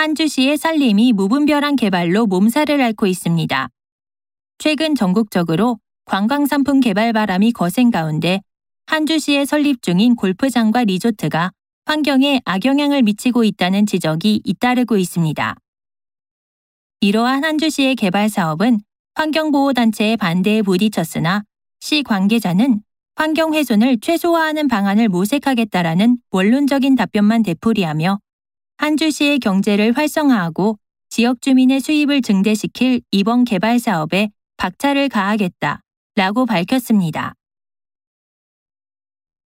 한주시의 살림이 무분별한 개발로 몸살을 앓고 있습니다. 최근 전국적으로 관광 상품 개발 바람이 거센 가운데 한주시에 설립 중인 골프장과 리조트가 환경에 악영향을 미치고 있다는 지적이 잇따르고 있습니다. 이러한 한주시의 개발 사업은 환경보호단체의 반대에 부딪혔으나 시 관계자는 환경 훼손을 최소화하는 방안을 모색하겠다라는 원론적인 답변만 되풀이하며 한주시의 경제를 활성화하고 지역 주민의 수입을 증대시킬 이번 개발 사업에 박차를 가하겠다 라고 밝혔습니다.